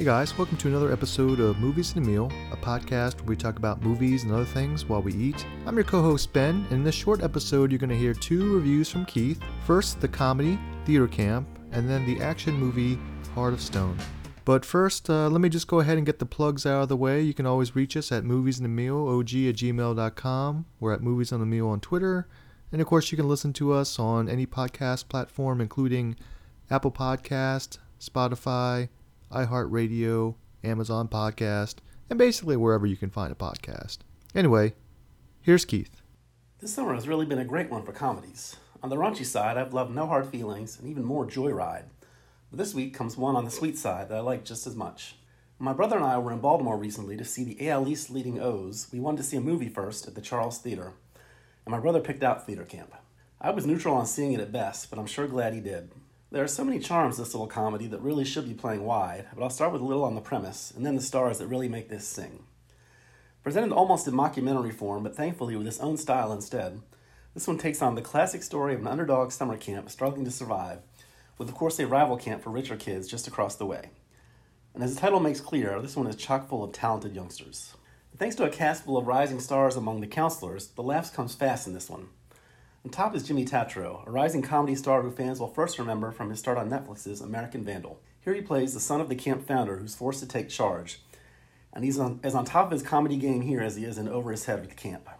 Hey guys, welcome to another episode of Movies and a Meal, a podcast where we talk about movies and other things while we eat. I'm your co host Ben, and in this short episode, you're going to hear two reviews from Keith. First, the comedy, Theater Camp, and then the action movie, Heart of Stone. But first, uh, let me just go ahead and get the plugs out of the way. You can always reach us at moviesandthemealog at gmail.com. We're at Movies on the Meal on Twitter. And of course, you can listen to us on any podcast platform, including Apple Podcast, Spotify, iHeartRadio, Amazon Podcast, and basically wherever you can find a podcast. Anyway, here's Keith. This summer has really been a great one for comedies. On the raunchy side, I've loved No Hard Feelings and even more Joy Ride. But this week comes one on the sweet side that I like just as much. My brother and I were in Baltimore recently to see the AL East leading O's. We wanted to see a movie first at the Charles Theater, and my brother picked out Theater Camp. I was neutral on seeing it at best, but I'm sure glad he did. There are so many charms this little comedy that really should be playing wide, but I'll start with a little on the premise, and then the stars that really make this sing. Presented almost in mockumentary form, but thankfully with its own style instead, this one takes on the classic story of an underdog summer camp struggling to survive, with of course a rival camp for richer kids just across the way. And as the title makes clear, this one is chock full of talented youngsters. thanks to a cast full of rising stars among the counselors, the laughs comes fast in this one. On top is Jimmy Tatro, a rising comedy star who fans will first remember from his start on Netflix's American Vandal. Here he plays the son of the camp founder who's forced to take charge, and he's on, as on top of his comedy game here as he is in Over His Head with the camp.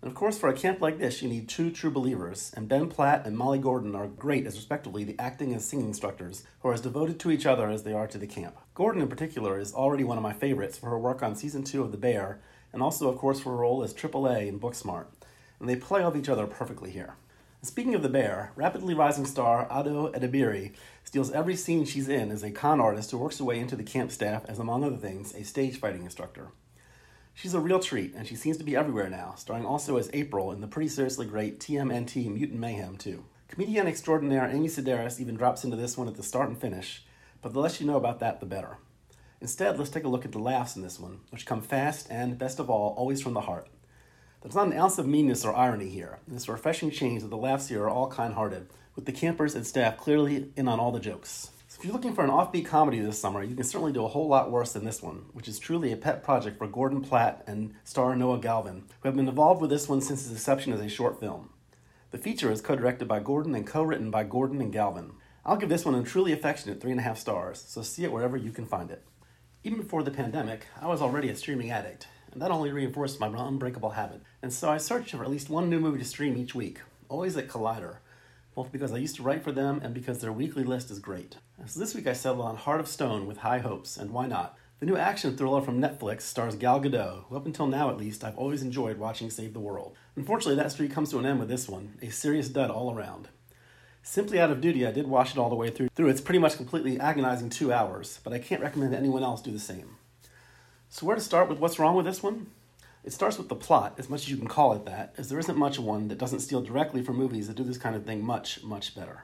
And of course, for a camp like this, you need two true believers, and Ben Platt and Molly Gordon are great as respectively the acting and singing instructors who are as devoted to each other as they are to the camp. Gordon, in particular, is already one of my favorites for her work on season two of The Bear, and also, of course, for her role as AAA in Booksmart and they play off each other perfectly here. speaking of the bear, rapidly rising star Ayo Edebiri steals every scene she's in as a con artist who works her way into the camp staff as, among other things, a stage fighting instructor. She's a real treat, and she seems to be everywhere now, starring also as April in the pretty seriously great TMNT Mutant Mayhem 2. Comedian extraordinaire Amy Sedaris even drops into this one at the start and finish, but the less you know about that, the better. Instead, let's take a look at the laughs in this one, which come fast and, best of all, always from the heart. There's not an ounce of meanness or irony here. It's a refreshing change that the laughs here are all kind hearted, with the campers and staff clearly in on all the jokes. So if you're looking for an offbeat comedy this summer, you can certainly do a whole lot worse than this one, which is truly a pet project for Gordon Platt and star Noah Galvin, who have been involved with this one since its inception as a short film. The feature is co directed by Gordon and co written by Gordon and Galvin. I'll give this one a truly affectionate 3.5 stars, so see it wherever you can find it. Even before the pandemic, I was already a streaming addict, and that only reinforced my unbreakable habit. And so I searched for at least one new movie to stream each week, always at Collider, both because I used to write for them and because their weekly list is great. So this week I settled on Heart of Stone with high hopes, and why not? The new action thriller from Netflix stars Gal Gadot, who up until now at least I've always enjoyed watching Save the World. Unfortunately, that streak comes to an end with this one, a serious dud all around. Simply out of duty, I did watch it all the way through. Through its pretty much completely agonizing two hours, but I can't recommend anyone else do the same. So, where to start with what's wrong with this one? It starts with the plot, as much as you can call it that, as there isn't much one that doesn't steal directly from movies that do this kind of thing much, much better.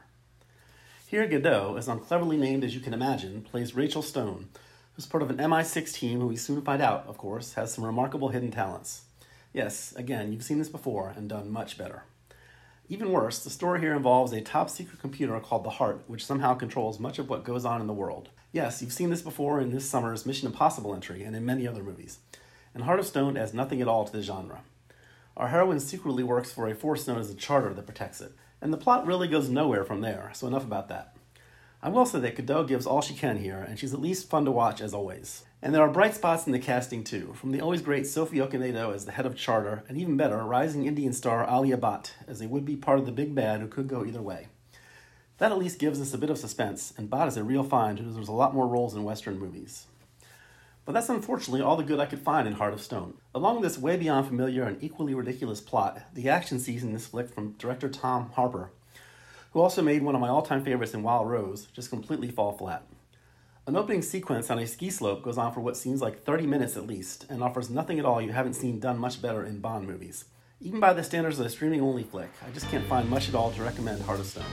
Here, Gadot, as uncleverly named as you can imagine, plays Rachel Stone, who's part of an MI6 team who we soon find out, of course, has some remarkable hidden talents. Yes, again, you've seen this before and done much better. Even worse, the story here involves a top secret computer called the Heart, which somehow controls much of what goes on in the world. Yes, you've seen this before in this summer's Mission Impossible entry and in many other movies. And Heart of Stone adds nothing at all to the genre. Our heroine secretly works for a force known as the Charter that protects it, and the plot really goes nowhere from there, so enough about that. I will say that Gadot gives all she can here, and she's at least fun to watch as always. And there are bright spots in the casting too, from the always great Sophie Okonedo as the head of Charter, and even better, rising Indian star Alia Bhatt as a would-be part of the big bad who could go either way. That at least gives us a bit of suspense, and Bhatt is a real find who deserves a lot more roles in Western movies. But that's unfortunately all the good I could find in Heart of Stone. Along this way beyond familiar and equally ridiculous plot, the action scenes in this flick from director Tom Harper, who also made one of my all time favorites in Wild Rose, just completely fall flat. An opening sequence on a ski slope goes on for what seems like 30 minutes at least, and offers nothing at all you haven't seen done much better in Bond movies. Even by the standards of a streaming only flick, I just can't find much at all to recommend Heart of Stone.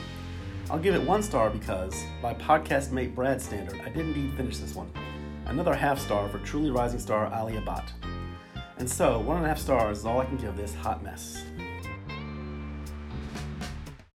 I'll give it one star because, by podcast mate Brad's standard, I did indeed finish this one. Another half star for truly rising star Alia Bhatt. And so, one and a half stars is all I can give this hot mess.